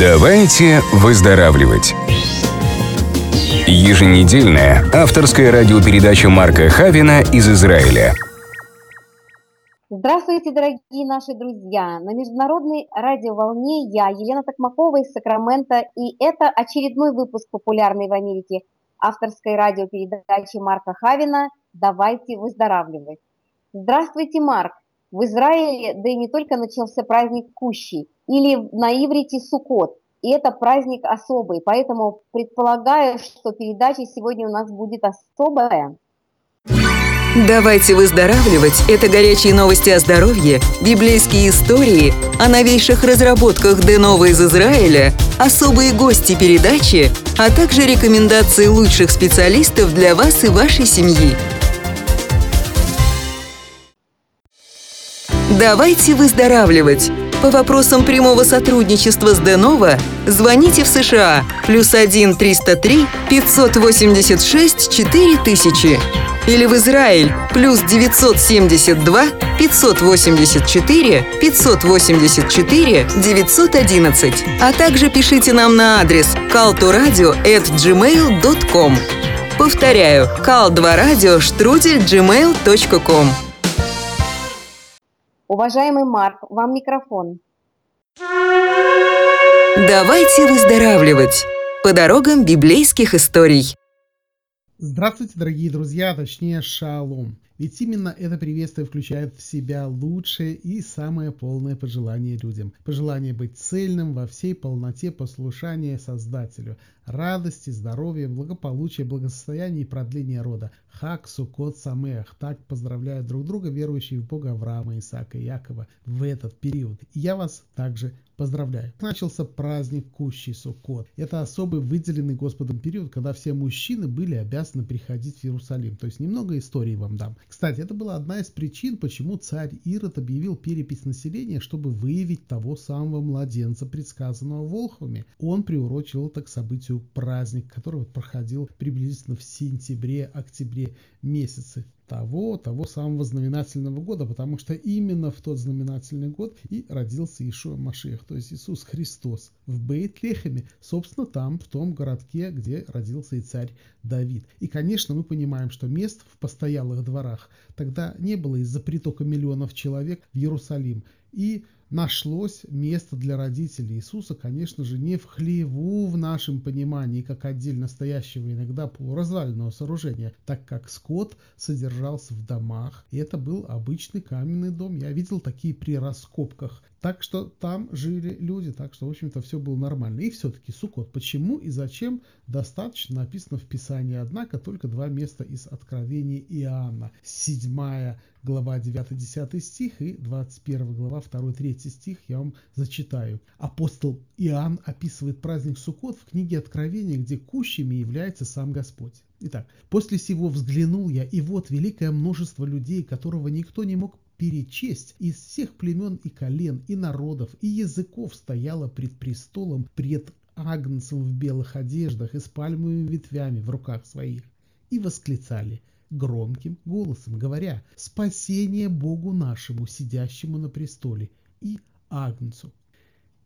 Давайте выздоравливать. Еженедельная авторская радиопередача Марка Хавина из Израиля. Здравствуйте, дорогие наши друзья! На международной радиоволне я, Елена Токмакова из Сакрамента, и это очередной выпуск популярной в Америке авторской радиопередачи Марка Хавина «Давайте выздоравливать». Здравствуйте, Марк! В Израиле, да и не только начался праздник Кущи, или на иврите Суккот, и это праздник особый, поэтому предполагаю, что передача сегодня у нас будет особая. Давайте выздоравливать – это горячие новости о здоровье, библейские истории, о новейших разработках Денова из Израиля, особые гости передачи, а также рекомендации лучших специалистов для вас и вашей семьи. Давайте выздоравливать. По вопросам прямого сотрудничества с Денова звоните в США плюс 1 303 586 4000 или в Израиль плюс 972 584 584 911, а также пишите нам на адрес caltoradio@gmail.com. Повторяю, call2radio штрудель gmail.com. Уважаемый Марк, вам микрофон. Давайте выздоравливать по дорогам библейских историй. Здравствуйте, дорогие друзья, точнее шалом. Ведь именно это приветствие включает в себя лучшее и самое полное пожелание людям. Пожелание быть цельным во всей полноте послушания Создателю, радости, здоровья, благополучия, благосостояния и продления рода. Хак, Сукот, Самех. Так поздравляют друг друга верующие в Бога Авраама, Исаака и Якова в этот период. И я вас также поздравляю. Начался праздник Кущий Суккот. Это особый выделенный Господом период, когда все мужчины были обязаны приходить в Иерусалим. То есть немного истории вам дам. Кстати, это была одна из причин, почему царь Ирод объявил перепись населения, чтобы выявить того самого младенца, предсказанного Волхвами. Он приурочил это к событию праздник, который вот проходил приблизительно в сентябре-октябре месяце того, того самого знаменательного года, потому что именно в тот знаменательный год и родился Ишуа Машех, то есть Иисус Христос в Бейт-Лехеме, собственно там, в том городке, где родился и царь Давид. И, конечно, мы понимаем, что мест в постоялых дворах тогда не было из-за притока миллионов человек в Иерусалим. И нашлось место для родителей Иисуса, конечно же, не в хлеву в нашем понимании, как отдельно стоящего иногда полуразваленного сооружения, так как скот содержался в домах, и это был обычный каменный дом. Я видел такие при раскопках. Так что там жили люди, так что, в общем-то, все было нормально. И все-таки Сукот. Почему и зачем достаточно написано в Писании, однако, только два места из Откровения Иоанна. Седьмая глава 9-10 стих и 21 глава 2-3 стих я вам зачитаю. Апостол Иоанн описывает праздник Суккот в книге Откровения, где кущами является сам Господь. Итак, после сего взглянул я, и вот великое множество людей, которого никто не мог перечесть, из всех племен и колен, и народов, и языков стояло пред престолом, пред агнцем в белых одеждах и с пальмовыми ветвями в руках своих, и восклицали – громким голосом, говоря «Спасение Богу нашему, сидящему на престоле, и Агнцу».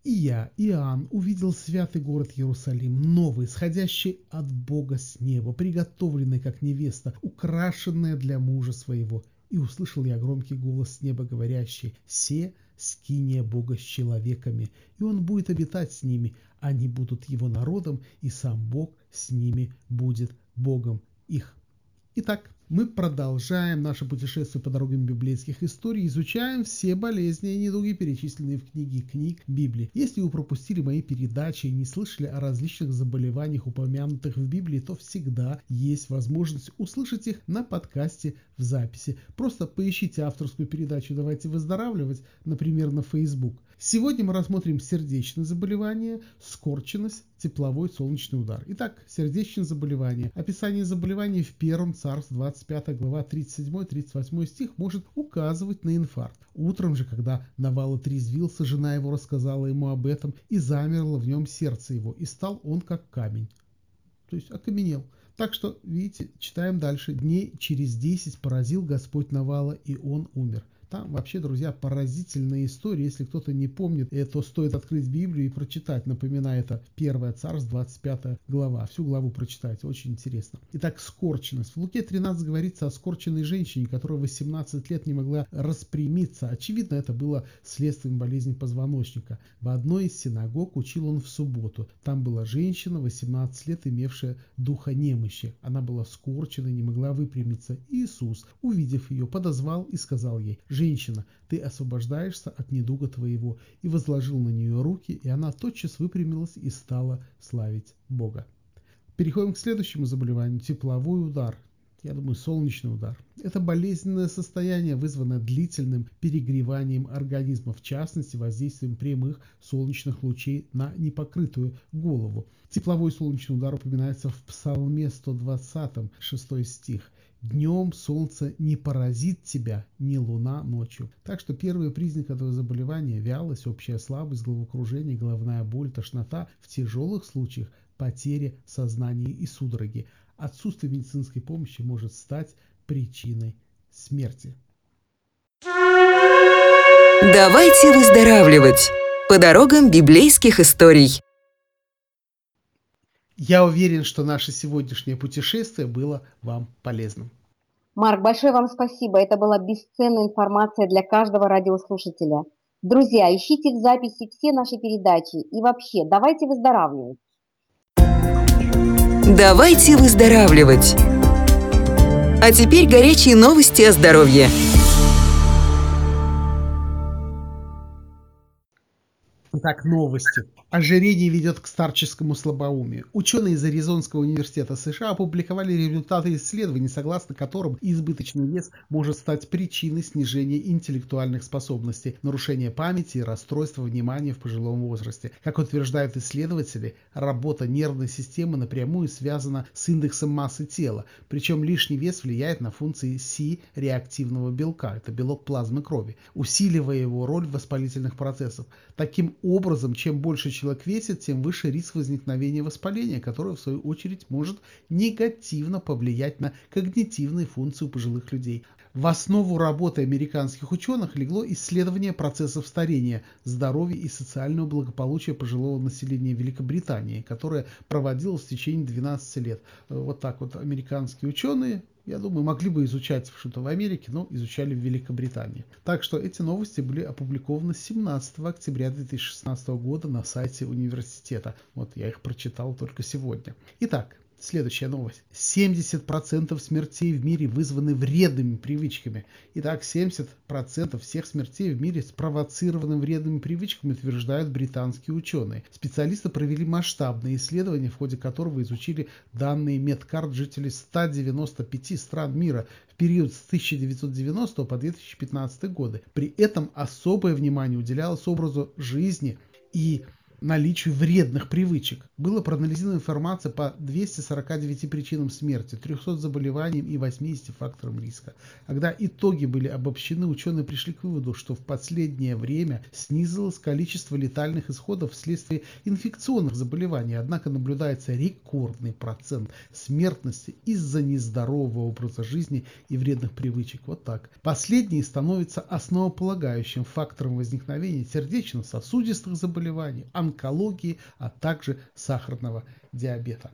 И я, Иоанн, увидел святый город Иерусалим, новый, сходящий от Бога с неба, приготовленный как невеста, украшенная для мужа своего. И услышал я громкий голос с неба, говорящий «Се скиния Бога с человеками, и он будет обитать с ними, они будут его народом, и сам Бог с ними будет Богом их». Итак, мы продолжаем наше путешествие по дорогам библейских историй, изучаем все болезни и недуги, перечисленные в книге книг Библии. Если вы пропустили мои передачи и не слышали о различных заболеваниях, упомянутых в Библии, то всегда есть возможность услышать их на подкасте в записи. Просто поищите авторскую передачу «Давайте выздоравливать», например, на Facebook. Сегодня мы рассмотрим сердечные заболевания, скорченность, тепловой солнечный удар. Итак, сердечные заболевания. Описание заболеваний в первом царстве 25 глава 37-38 стих может указывать на инфаркт. Утром же, когда Навала трезвился, жена его рассказала ему об этом, и замерло в нем сердце его, и стал он как камень. То есть окаменел. Так что, видите, читаем дальше. Дней через десять поразил Господь Навала, и он умер. Там вообще, друзья, поразительная история. Если кто-то не помнит, то стоит открыть Библию и прочитать. Напоминаю, это 1 Царств, 25 глава. Всю главу прочитайте, очень интересно. Итак, скорченность. В Луке 13 говорится о скорченной женщине, которая 18 лет не могла распрямиться. Очевидно, это было следствием болезни позвоночника. В одной из синагог учил он в субботу. Там была женщина, 18 лет, имевшая духа немощи. Она была скорчена, не могла выпрямиться. Иисус, увидев ее, подозвал и сказал ей, «Женщина, ты освобождаешься от недуга твоего». И возложил на нее руки, и она тотчас выпрямилась и стала славить Бога. Переходим к следующему заболеванию – тепловой удар я думаю, солнечный удар. Это болезненное состояние, вызванное длительным перегреванием организма, в частности, воздействием прямых солнечных лучей на непокрытую голову. Тепловой солнечный удар упоминается в Псалме 120, 6 стих. Днем солнце не поразит тебя, ни луна ночью. Так что первый признак этого заболевания – вялость, общая слабость, головокружение, головная боль, тошнота. В тяжелых случаях – потеря сознания и судороги отсутствие медицинской помощи может стать причиной смерти. Давайте выздоравливать по дорогам библейских историй. Я уверен, что наше сегодняшнее путешествие было вам полезным. Марк, большое вам спасибо. Это была бесценная информация для каждого радиослушателя. Друзья, ищите в записи все наши передачи и вообще давайте выздоравливать. Давайте выздоравливать! А теперь горячие новости о здоровье. Итак, новости. Ожирение ведет к старческому слабоумию. Ученые из Аризонского университета США опубликовали результаты исследований, согласно которым избыточный вес может стать причиной снижения интеллектуальных способностей, нарушения памяти и расстройства внимания в пожилом возрасте. Как утверждают исследователи, работа нервной системы напрямую связана с индексом массы тела, причем лишний вес влияет на функции Си реактивного белка, это белок плазмы крови, усиливая его роль в воспалительных процессах. Таким образом, чем больше человек весит, тем выше риск возникновения воспаления, которое в свою очередь может негативно повлиять на когнитивные функции у пожилых людей. В основу работы американских ученых легло исследование процессов старения, здоровья и социального благополучия пожилого населения Великобритании, которое проводилось в течение 12 лет. Вот так вот американские ученые я думаю, могли бы изучать что-то в Америке, но изучали в Великобритании. Так что эти новости были опубликованы 17 октября 2016 года на сайте университета. Вот я их прочитал только сегодня. Итак, Следующая новость. 70% смертей в мире вызваны вредными привычками. Итак, 70% всех смертей в мире спровоцированы вредными привычками, утверждают британские ученые. Специалисты провели масштабное исследование, в ходе которого изучили данные медкарт жителей 195 стран мира в период с 1990 по 2015 годы. При этом особое внимание уделялось образу жизни и наличию вредных привычек. Было проанализирована информация по 249 причинам смерти, 300 заболеваниям и 80 факторам риска. Когда итоги были обобщены, ученые пришли к выводу, что в последнее время снизилось количество летальных исходов вследствие инфекционных заболеваний, однако наблюдается рекордный процент смертности из-за нездорового образа жизни и вредных привычек. Вот так. Последние становятся основополагающим фактором возникновения сердечно-сосудистых заболеваний, а также сахарного диабета.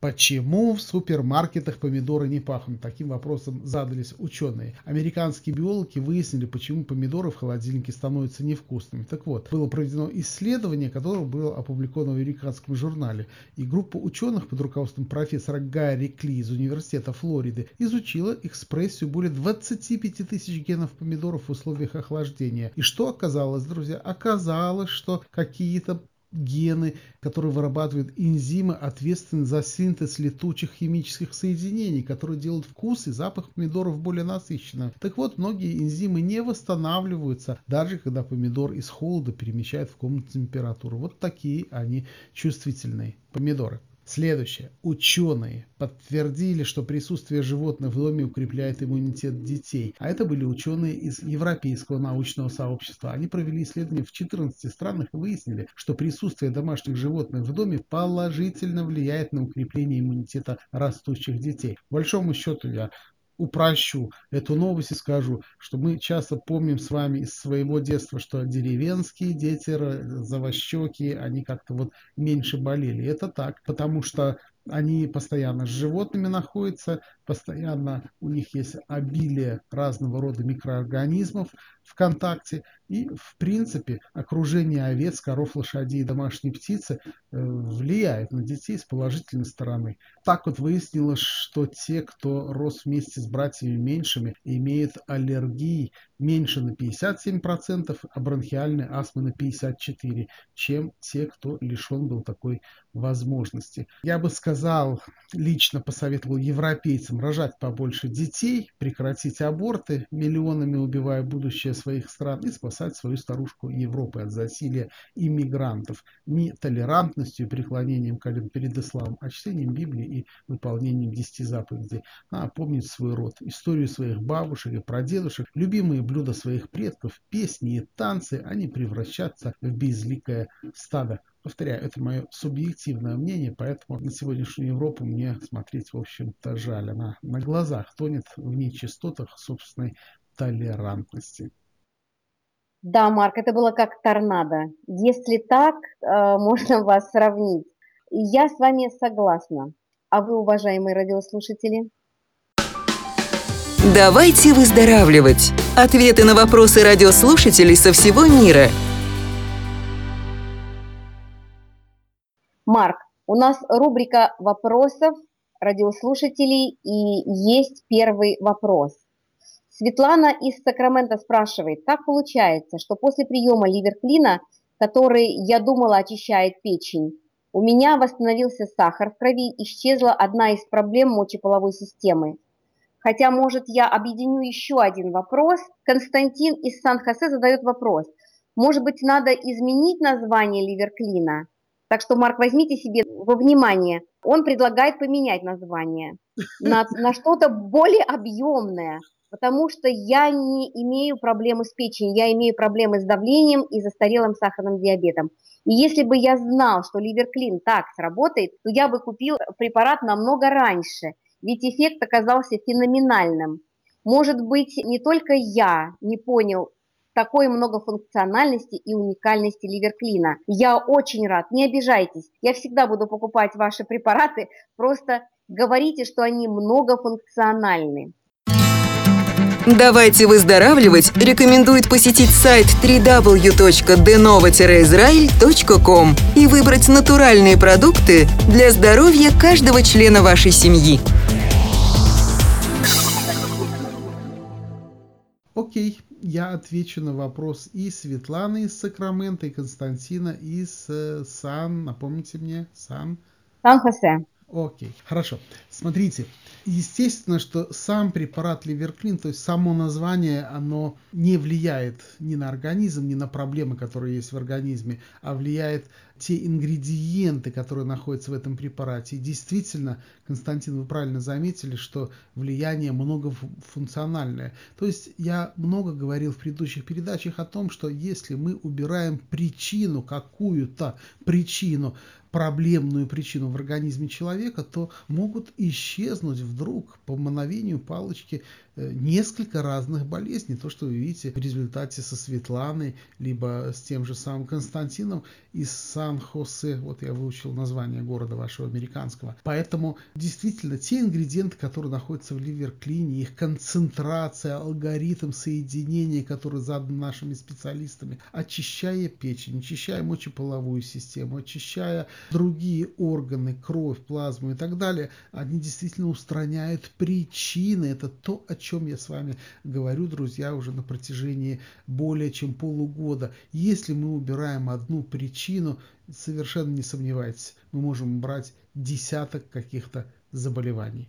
Почему в супермаркетах помидоры не пахнут? Таким вопросом задались ученые. Американские биологи выяснили, почему помидоры в холодильнике становятся невкусными. Так вот, было проведено исследование, которое было опубликовано в американском журнале. И группа ученых под руководством профессора Гарри Кли из Университета Флориды изучила экспрессию более 25 тысяч генов помидоров в условиях охлаждения. И что оказалось, друзья? Оказалось, что какие-то гены, которые вырабатывают энзимы, ответственны за синтез летучих химических соединений, которые делают вкус и запах помидоров более насыщенным. Так вот, многие энзимы не восстанавливаются, даже когда помидор из холода перемещают в комнатную температуру. Вот такие они чувствительные помидоры. Следующее. Ученые подтвердили, что присутствие животных в доме укрепляет иммунитет детей. А это были ученые из Европейского научного сообщества. Они провели исследования в 14 странах и выяснили, что присутствие домашних животных в доме положительно влияет на укрепление иммунитета растущих детей. По большому счету я упрощу эту новость и скажу, что мы часто помним с вами из своего детства, что деревенские дети, завощеки, они как-то вот меньше болели. Это так, потому что они постоянно с животными находятся, постоянно у них есть обилие разного рода микроорганизмов в контакте, и, в принципе, окружение овец, коров, лошадей и домашней птицы э, влияет на детей с положительной стороны. Так вот выяснилось, что те, кто рос вместе с братьями меньшими, имеют аллергии меньше на 57%, а бронхиальной астмы на 54%, чем те, кто лишен был такой возможности. Я бы сказал, лично посоветовал европейцам рожать побольше детей, прекратить аборты, миллионами убивая будущее своих стран и спасать свою старушку Европы от засилия иммигрантов не толерантностью и преклонением колен перед исламом, а чтением Библии и выполнением десяти заповедей, а помнить свой род, историю своих бабушек и прадедушек, любимые блюда своих предков, песни и танцы, не превращаться в безликое стадо. Повторяю, это мое субъективное мнение, поэтому на сегодняшнюю Европу мне смотреть, в общем-то, жаль. Она на глазах тонет в нечистотах собственной толерантности. Да, Марк, это было как торнадо. Если так, э, можно вас сравнить. Я с вами согласна. А вы, уважаемые радиослушатели? Давайте выздоравливать. Ответы на вопросы радиослушателей со всего мира – Марк, у нас рубрика вопросов радиослушателей, и есть первый вопрос. Светлана из Сакрамента спрашивает, как получается, что после приема ливерклина, который, я думала, очищает печень, у меня восстановился сахар в крови, исчезла одна из проблем мочеполовой системы. Хотя, может, я объединю еще один вопрос. Константин из Сан-Хосе задает вопрос. Может быть, надо изменить название ливерклина? Так что, Марк, возьмите себе во внимание. Он предлагает поменять название на, на что-то более объемное, потому что я не имею проблемы с печенью, я имею проблемы с давлением и застарелым сахарным диабетом. И если бы я знал, что ливерклин так сработает, то я бы купил препарат намного раньше, ведь эффект оказался феноменальным. Может быть, не только я не понял такой многофункциональности и уникальности ливерклина. Я очень рад, не обижайтесь, я всегда буду покупать ваши препараты, просто говорите, что они многофункциональны. Давайте выздоравливать рекомендует посетить сайт www.denova-israel.com и выбрать натуральные продукты для здоровья каждого члена вашей семьи. Окей, я отвечу на вопрос и Светланы из Сакрамента, и Константина из э, Сан, напомните мне, Сан? Сан-Хосе. Окей, хорошо. Смотрите, естественно, что сам препарат ливерклин, то есть само название, оно не влияет ни на организм, ни на проблемы, которые есть в организме, а влияет те ингредиенты, которые находятся в этом препарате. И действительно, Константин, вы правильно заметили, что влияние многофункциональное. То есть я много говорил в предыдущих передачах о том, что если мы убираем причину, какую-то причину проблемную причину в организме человека, то могут исчезнуть вдруг по мановению палочки Э, несколько разных болезней. То, что вы видите в результате со Светланой, либо с тем же самым Константином из Сан-Хосе. Вот я выучил название города вашего американского. Поэтому действительно те ингредиенты, которые находятся в ливерклине, их концентрация, алгоритм соединения, который задан нашими специалистами, очищая печень, очищая мочеполовую систему, очищая другие органы, кровь, плазму и так далее, они действительно устраняют причины. Это то, о чем я с вами говорю, друзья, уже на протяжении более чем полугода. Если мы убираем одну причину, совершенно не сомневайтесь, мы можем брать десяток каких-то заболеваний.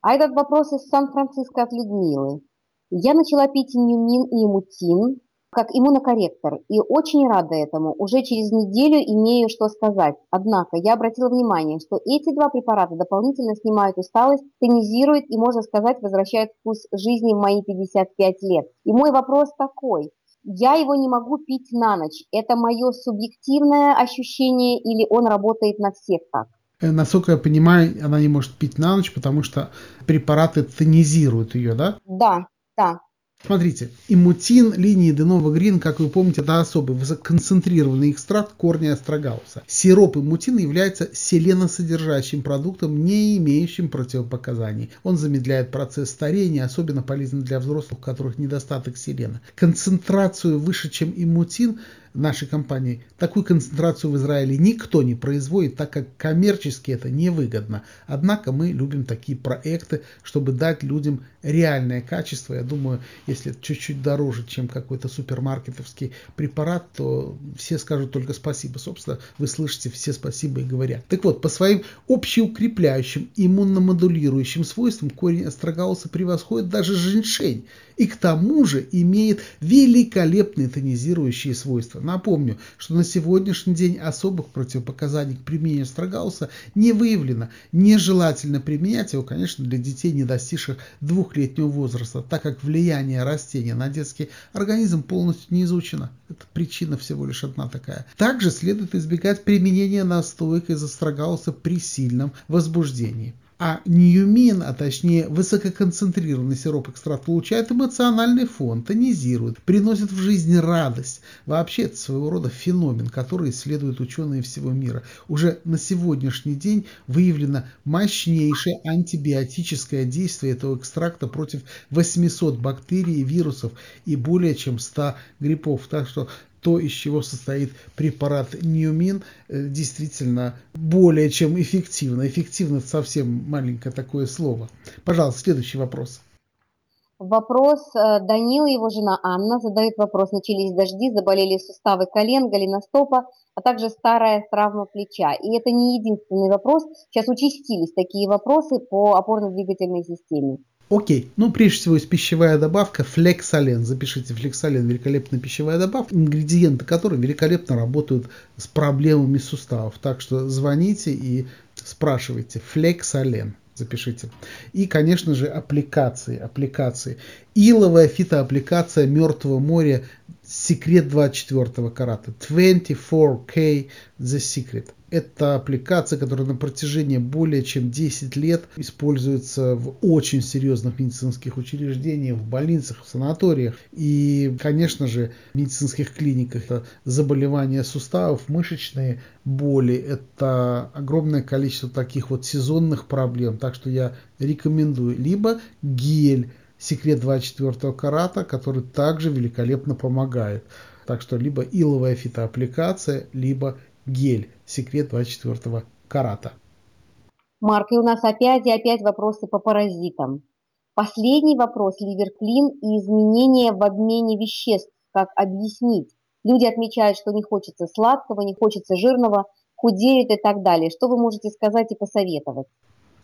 А этот вопрос из Сан-Франциско от Людмилы. Я начала пить нюмин и имутин, как иммунокорректор, и очень рада этому. Уже через неделю имею что сказать. Однако я обратила внимание, что эти два препарата дополнительно снимают усталость, тонизируют и, можно сказать, возвращают вкус жизни в мои 55 лет. И мой вопрос такой. Я его не могу пить на ночь. Это мое субъективное ощущение или он работает на всех так? Э, насколько я понимаю, она не может пить на ночь, потому что препараты тонизируют ее, да? Да, да. Смотрите, иммутин линии Денова Грин, как вы помните, это особый высококонцентрированный экстракт корня астрогалуса. Сироп иммутин является селеносодержащим продуктом, не имеющим противопоказаний. Он замедляет процесс старения, особенно полезен для взрослых, у которых недостаток селена. Концентрацию выше, чем иммутин, нашей компании, такую концентрацию в Израиле никто не производит, так как коммерчески это невыгодно. Однако мы любим такие проекты, чтобы дать людям реальное качество. Я думаю, если чуть-чуть дороже, чем какой-то супермаркетовский препарат, то все скажут только спасибо. Собственно, вы слышите все спасибо и говорят. Так вот, по своим общеукрепляющим, иммуномодулирующим свойствам корень астрогалуса превосходит даже женьшень и к тому же имеет великолепные тонизирующие свойства. Напомню, что на сегодняшний день особых противопоказаний к применению астрогалуса не выявлено. Нежелательно применять его, конечно, для детей, не достигших двухлетнего возраста, так как влияние растения на детский организм полностью не изучено. Это причина всего лишь одна такая. Также следует избегать применения настоек из астрогалуса при сильном возбуждении. А ньюмин, а точнее высококонцентрированный сироп экстракт получает эмоциональный фон, тонизирует, приносит в жизнь радость. Вообще это своего рода феномен, который исследуют ученые всего мира. Уже на сегодняшний день выявлено мощнейшее антибиотическое действие этого экстракта против 800 бактерий вирусов и более чем 100 гриппов. Так что то, из чего состоит препарат Ньюмин, э, действительно более чем эффективно. Эффективно совсем маленькое такое слово. Пожалуйста, следующий вопрос. Вопрос э, Данил, его жена Анна задает вопрос. Начались дожди, заболели суставы колен, голеностопа, а также старая травма плеча. И это не единственный вопрос. Сейчас участились такие вопросы по опорно-двигательной системе. Окей, ну прежде всего есть пищевая добавка флексолен. Запишите флексолен, великолепная пищевая добавка, ингредиенты которой великолепно работают с проблемами суставов. Так что звоните и спрашивайте флексолен. Запишите. И, конечно же, аппликации. аппликации. Иловая фитоаппликация Мертвого моря Секрет 24 карата. 24K The Secret. Это аппликация, которая на протяжении более чем 10 лет используется в очень серьезных медицинских учреждениях, в больницах, в санаториях и, конечно же, в медицинских клиниках. Это заболевания суставов, мышечные боли. Это огромное количество таких вот сезонных проблем. Так что я рекомендую либо гель секрет 24 карата, который также великолепно помогает. Так что либо иловая фитоаппликация, либо гель секрет 24 карата. Марк, и у нас опять и опять вопросы по паразитам. Последний вопрос, ливерклин и изменения в обмене веществ. Как объяснить? Люди отмечают, что не хочется сладкого, не хочется жирного, худеют и так далее. Что вы можете сказать и посоветовать?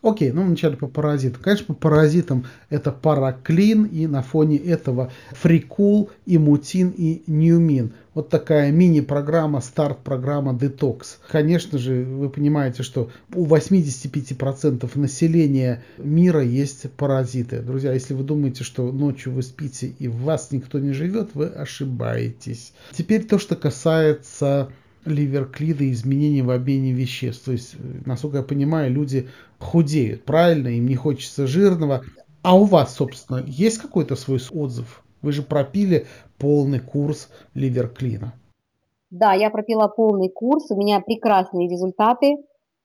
Окей, ну вначале по паразитам. Конечно, по паразитам это параклин, и на фоне этого фрикул, имутин и ньюмин. Вот такая мини-программа, старт-программа детокс. Конечно же, вы понимаете, что у 85% населения мира есть паразиты. Друзья, если вы думаете, что ночью вы спите и в вас никто не живет, вы ошибаетесь. Теперь то, что касается ливерклида изменений в обмене веществ. То есть, насколько я понимаю, люди худеют, правильно, им не хочется жирного. А у вас, собственно, есть какой-то свой отзыв? Вы же пропили полный курс ливерклина. Да, я пропила полный курс, у меня прекрасные результаты.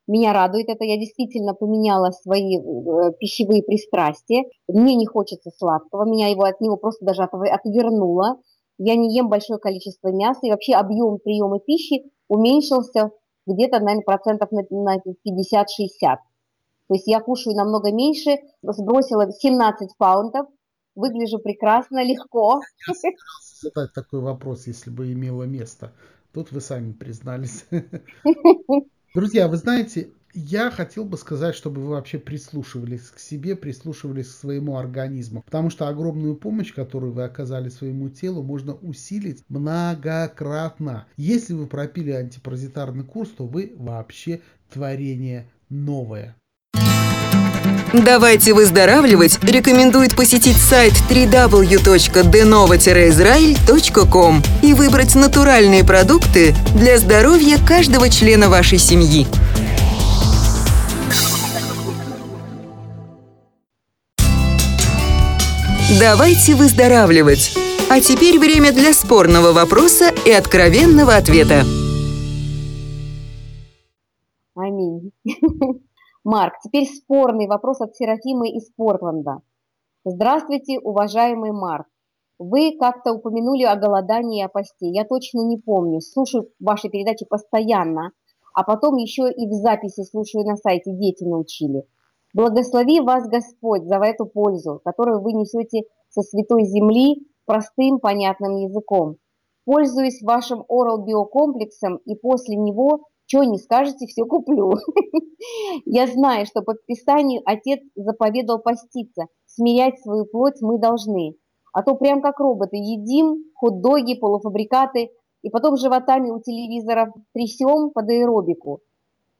Меня радует это, я действительно поменяла свои э, пищевые пристрастия. Мне не хочется сладкого, меня его от него просто даже отвернуло я не ем большое количество мяса, и вообще объем приема пищи уменьшился где-то, наверное, процентов на, на 50-60. То есть я кушаю намного меньше, сбросила 17 паунтов, выгляжу прекрасно, легко. Задать такой вопрос, если бы имело место. Тут вы сами признались. Друзья, вы знаете, я хотел бы сказать, чтобы вы вообще прислушивались к себе, прислушивались к своему организму. Потому что огромную помощь, которую вы оказали своему телу, можно усилить многократно. Если вы пропили антипаразитарный курс, то вы вообще творение новое. Давайте выздоравливать рекомендует посетить сайт www.denova-israel.com и выбрать натуральные продукты для здоровья каждого члена вашей семьи. Давайте выздоравливать. А теперь время для спорного вопроса и откровенного ответа. Аминь. Марк, теперь спорный вопрос от Серафимы из Портленда. Здравствуйте, уважаемый Марк. Вы как-то упомянули о голодании и о посте. Я точно не помню. Слушаю ваши передачи постоянно, а потом еще и в записи слушаю на сайте. Дети научили. Благослови вас Господь за эту пользу, которую вы несете со святой земли простым, понятным языком. Пользуюсь вашим Oral биокомплексом и после него, что не скажете, все куплю. Я знаю, что по Писанию Отец заповедал поститься, смирять свою плоть мы должны. А то прям как роботы едим хот-доги, полуфабрикаты, и потом животами у телевизоров трясем под аэробику.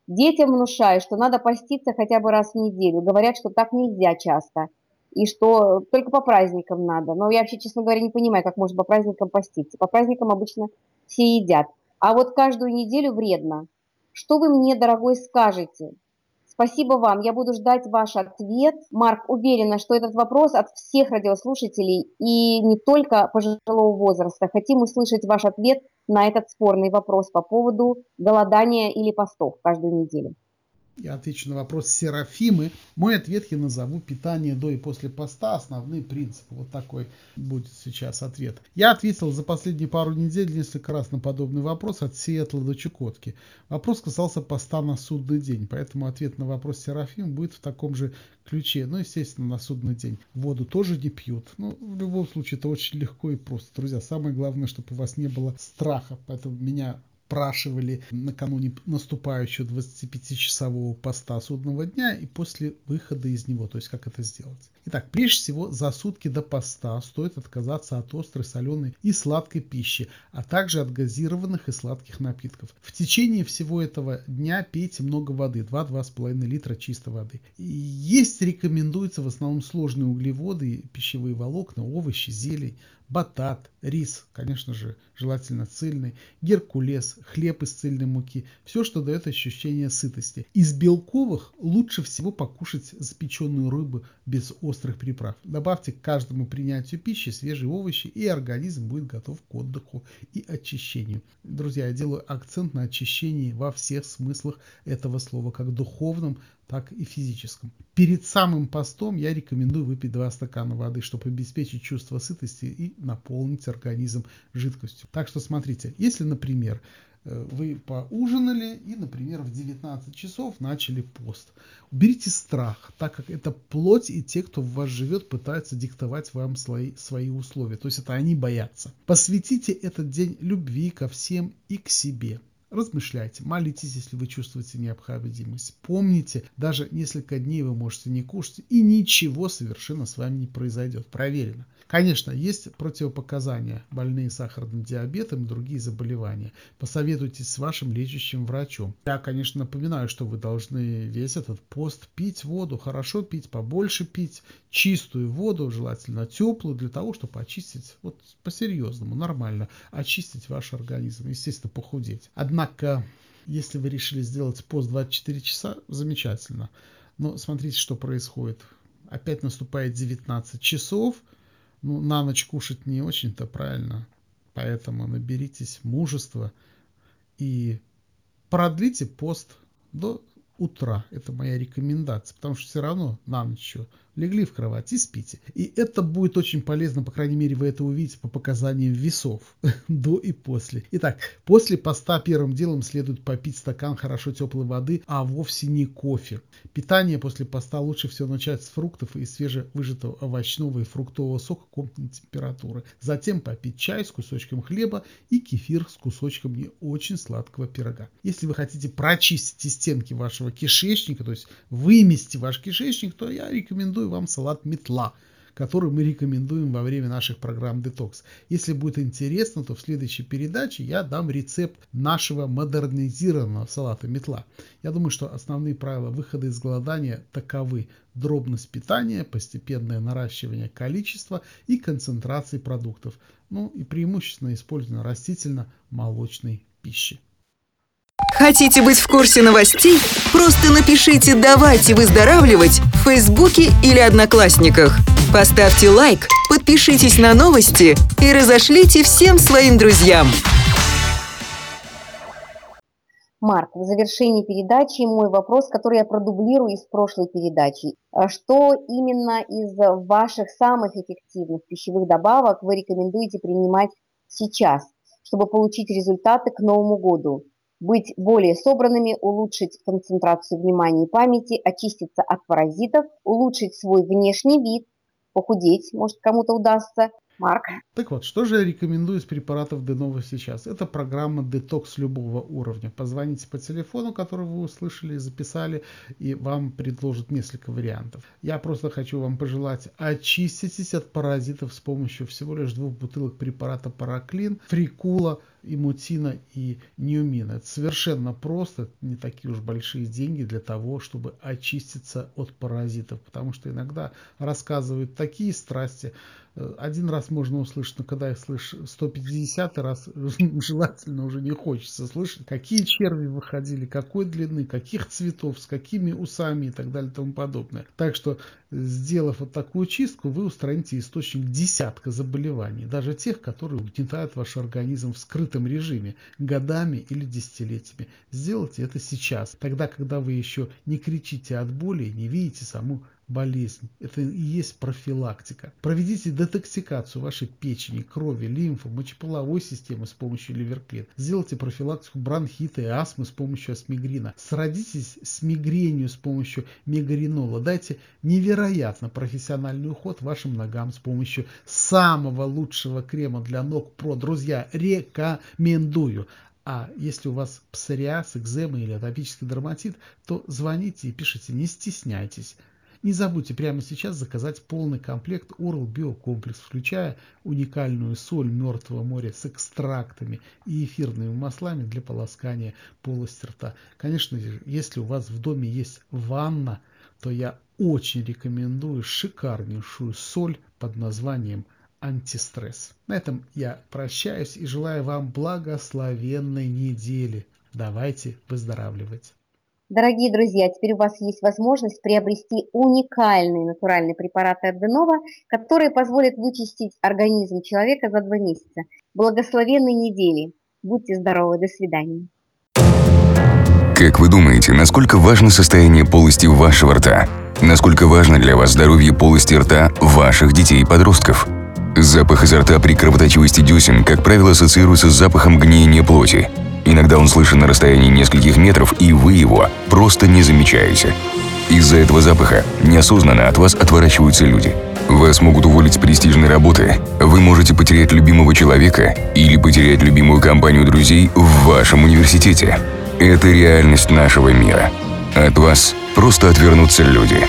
Детям внушаю, что надо поститься хотя бы раз в неделю. Говорят, что так нельзя часто. И что только по праздникам надо. Но я вообще, честно говоря, не понимаю, как можно по праздникам поститься. По праздникам обычно все едят. А вот каждую неделю вредно. Что вы мне, дорогой, скажете? Спасибо вам. Я буду ждать ваш ответ. Марк, уверена, что этот вопрос от всех радиослушателей и не только пожилого возраста. Хотим услышать ваш ответ на этот спорный вопрос по поводу голодания или постов каждую неделю я отвечу на вопрос Серафимы. Мой ответ я назову питание до и после поста, основные принципы. Вот такой будет сейчас ответ. Я ответил за последние пару недель несколько раз на подобный вопрос от Сиэтла до Чукотки. Вопрос касался поста на судный день, поэтому ответ на вопрос Серафим будет в таком же ключе. Ну, естественно, на судный день воду тоже не пьют. Ну, в любом случае, это очень легко и просто. Друзья, самое главное, чтобы у вас не было страха. Поэтому меня спрашивали накануне наступающего 25-часового поста судного дня и после выхода из него, то есть как это сделать. Итак, прежде всего за сутки до поста стоит отказаться от острой, соленой и сладкой пищи, а также от газированных и сладких напитков. В течение всего этого дня пейте много воды, 2-2,5 литра чистой воды. Есть рекомендуется в основном сложные углеводы, пищевые волокна, овощи, зелень, батат, рис, конечно же, желательно цельный, геркулес, хлеб из цельной муки, все, что дает ощущение сытости. Из белковых лучше всего покушать запеченную рыбу без острых приправ. Добавьте к каждому принятию пищи свежие овощи, и организм будет готов к отдыху и очищению. Друзья, я делаю акцент на очищении во всех смыслах этого слова, как духовном, так и физическом. Перед самым постом я рекомендую выпить 2 стакана воды, чтобы обеспечить чувство сытости и наполнить организм жидкостью. Так что смотрите, если, например, э, вы поужинали и, например, в 19 часов начали пост. Уберите страх, так как это плоть и те, кто в вас живет, пытаются диктовать вам свои, свои условия. То есть это они боятся. Посвятите этот день любви ко всем и к себе. Размышляйте, молитесь, если вы чувствуете необходимость. Помните, даже несколько дней вы можете не кушать, и ничего совершенно с вами не произойдет. Проверено. Конечно, есть противопоказания, больные сахарным диабетом и другие заболевания. Посоветуйтесь с вашим лечащим врачом. Я, конечно, напоминаю, что вы должны весь этот пост пить воду, хорошо пить, побольше пить, чистую воду, желательно теплую, для того, чтобы очистить, вот по-серьезному, нормально, очистить ваш организм, естественно, похудеть. Однако, если вы решили сделать пост 24 часа, замечательно. Но смотрите, что происходит. Опять наступает 19 часов, ну, на ночь кушать не очень-то правильно. Поэтому наберитесь мужества и продлите пост до утра. Это моя рекомендация, потому что все равно на ночь легли в кровать и спите. И это будет очень полезно, по крайней мере, вы это увидите по показаниям весов до и после. Итак, после поста первым делом следует попить стакан хорошо теплой воды, а вовсе не кофе. Питание после поста лучше всего начать с фруктов и свежевыжатого овощного и фруктового сока комнатной температуры. Затем попить чай с кусочком хлеба и кефир с кусочком не очень сладкого пирога. Если вы хотите прочистить стенки вашего кишечника, то есть вымести ваш кишечник, то я рекомендую вам салат метла, который мы рекомендуем во время наших программ Детокс. Если будет интересно, то в следующей передаче я дам рецепт нашего модернизированного салата метла. Я думаю, что основные правила выхода из голодания таковы. Дробность питания, постепенное наращивание количества и концентрации продуктов. Ну и преимущественно использование растительно-молочной пищи. Хотите быть в курсе новостей? Просто напишите «Давайте выздоравливать» в Фейсбуке или Одноклассниках. Поставьте лайк, подпишитесь на новости и разошлите всем своим друзьям. Марк, в завершении передачи мой вопрос, который я продублирую из прошлой передачи. А что именно из ваших самых эффективных пищевых добавок вы рекомендуете принимать сейчас, чтобы получить результаты к Новому году? Быть более собранными, улучшить концентрацию внимания и памяти, очиститься от паразитов, улучшить свой внешний вид, похудеть, может кому-то удастся, Марк. Так вот, что же я рекомендую из препаратов Денова сейчас? Это программа детокс любого уровня. Позвоните по телефону, который вы услышали и записали, и вам предложат несколько вариантов. Я просто хочу вам пожелать очиститесь от паразитов с помощью всего лишь двух бутылок препарата Параклин, Фрикула, имутина и неумина. Это совершенно просто, не такие уж большие деньги для того, чтобы очиститься от паразитов, потому что иногда рассказывают такие страсти, один раз можно услышать, но когда их слышишь 150 раз, желательно уже не хочется слышать, какие черви выходили, какой длины, каких цветов, с какими усами и так далее и тому подобное. Так что, сделав вот такую чистку, вы устраните источник десятка заболеваний, даже тех, которые угнетают ваш организм в скрытом режиме годами или десятилетиями. Сделайте это сейчас, тогда, когда вы еще не кричите от боли и не видите саму болезнь. Это и есть профилактика. Проведите детоксикацию вашей печени, крови, лимфы, мочеполовой системы с помощью ливерклин. Сделайте профилактику бронхита и астмы с помощью асмигрина. Сродитесь с мигренью с помощью мегаринола. Дайте невероятно профессиональный уход вашим ногам с помощью самого лучшего крема для ног Про. Друзья, рекомендую. А если у вас псориаз, экзема или атопический дерматит, то звоните и пишите, не стесняйтесь. Не забудьте прямо сейчас заказать полный комплект Oral Биокомплекс, включая уникальную соль Мертвого моря с экстрактами и эфирными маслами для полоскания полости рта. Конечно если у вас в доме есть ванна, то я очень рекомендую шикарнейшую соль под названием антистресс. На этом я прощаюсь и желаю вам благословенной недели. Давайте выздоравливать. Дорогие друзья, теперь у вас есть возможность приобрести уникальные натуральные препараты от Денова, которые позволят вычистить организм человека за два месяца. Благословенной недели. Будьте здоровы. До свидания. Как вы думаете, насколько важно состояние полости вашего рта? Насколько важно для вас здоровье полости рта ваших детей и подростков? Запах изо рта при кровоточивости десен, как правило, ассоциируется с запахом гниения плоти – Иногда он слышен на расстоянии нескольких метров, и вы его просто не замечаете. Из-за этого запаха неосознанно от вас отворачиваются люди. Вас могут уволить с престижной работы, вы можете потерять любимого человека или потерять любимую компанию друзей в вашем университете. Это реальность нашего мира. От вас просто отвернутся люди.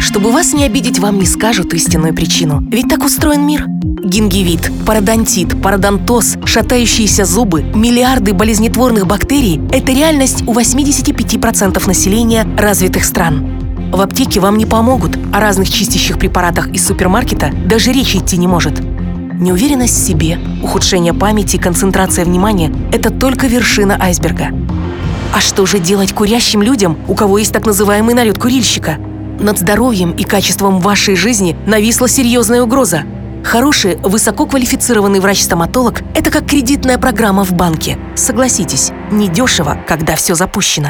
Чтобы вас не обидеть, вам не скажут истинную причину. Ведь так устроен мир. Гингивит, пародонтит, пародонтоз, шатающиеся зубы, миллиарды болезнетворных бактерий – это реальность у 85% населения развитых стран. В аптеке вам не помогут, о разных чистящих препаратах из супермаркета даже речи идти не может. Неуверенность в себе, ухудшение памяти и концентрация внимания – это только вершина айсберга. А что же делать курящим людям, у кого есть так называемый налет курильщика – над здоровьем и качеством вашей жизни нависла серьезная угроза. Хороший, высококвалифицированный врач-стоматолог – это как кредитная программа в банке. Согласитесь, недешево, когда все запущено.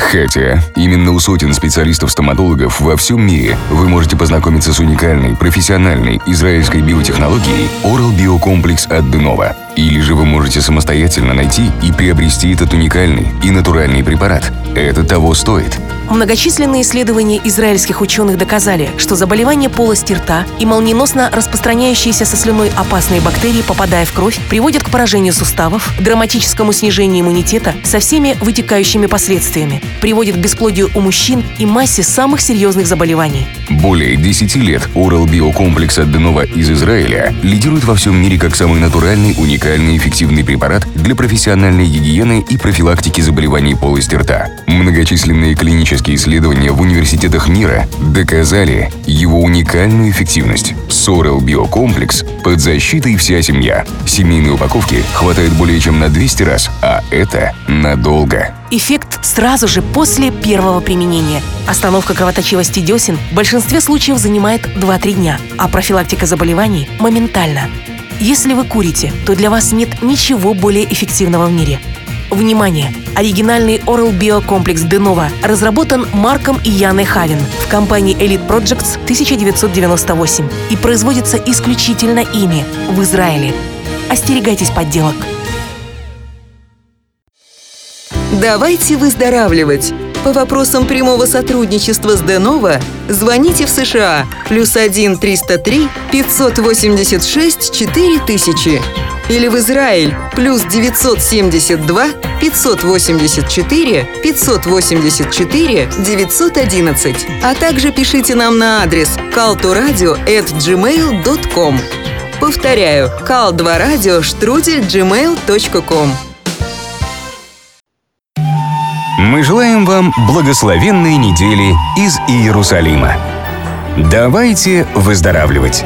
Хотя именно у сотен специалистов-стоматологов во всем мире вы можете познакомиться с уникальной, профессиональной израильской биотехнологией Oral Биокомплекс от Денова. Или же вы можете самостоятельно найти и приобрести этот уникальный и натуральный препарат. Это того стоит. Многочисленные исследования израильских ученых доказали, что заболевания полости рта и молниеносно распространяющиеся со слюной опасные бактерии, попадая в кровь, приводят к поражению суставов, драматическому снижению иммунитета со всеми вытекающими последствиями, приводят к бесплодию у мужчин и массе самых серьезных заболеваний. Более 10 лет Oral Биокомплекс от Денова из Израиля лидирует во всем мире как самый натуральный, уникальный эффективный препарат для профессиональной гигиены и профилактики заболеваний полости рта. Многочисленные клинические исследования в университетах мира доказали его уникальную эффективность. Sorel Биокомплекс под защитой вся семья. Семейной упаковки хватает более чем на 200 раз, а это надолго. Эффект сразу же после первого применения. Остановка кровоточивости десен в большинстве случаев занимает 2-3 дня, а профилактика заболеваний – моментально. Если вы курите, то для вас нет ничего более эффективного в мире. Внимание! Оригинальный Oral Bio комплекс Денова разработан Марком и Яной Хавин в компании Elite Projects 1998 и производится исключительно ими в Израиле. Остерегайтесь подделок. Давайте выздоравливать! По вопросам прямого сотрудничества с Денова звоните в США плюс 1 303 586 4000 или в Израиль плюс 972 584 584 911. А также пишите нам на адрес calturadio@gmail.com. Повторяю, кал2радио Мы желаем вам благословенной недели из Иерусалима. Давайте выздоравливать!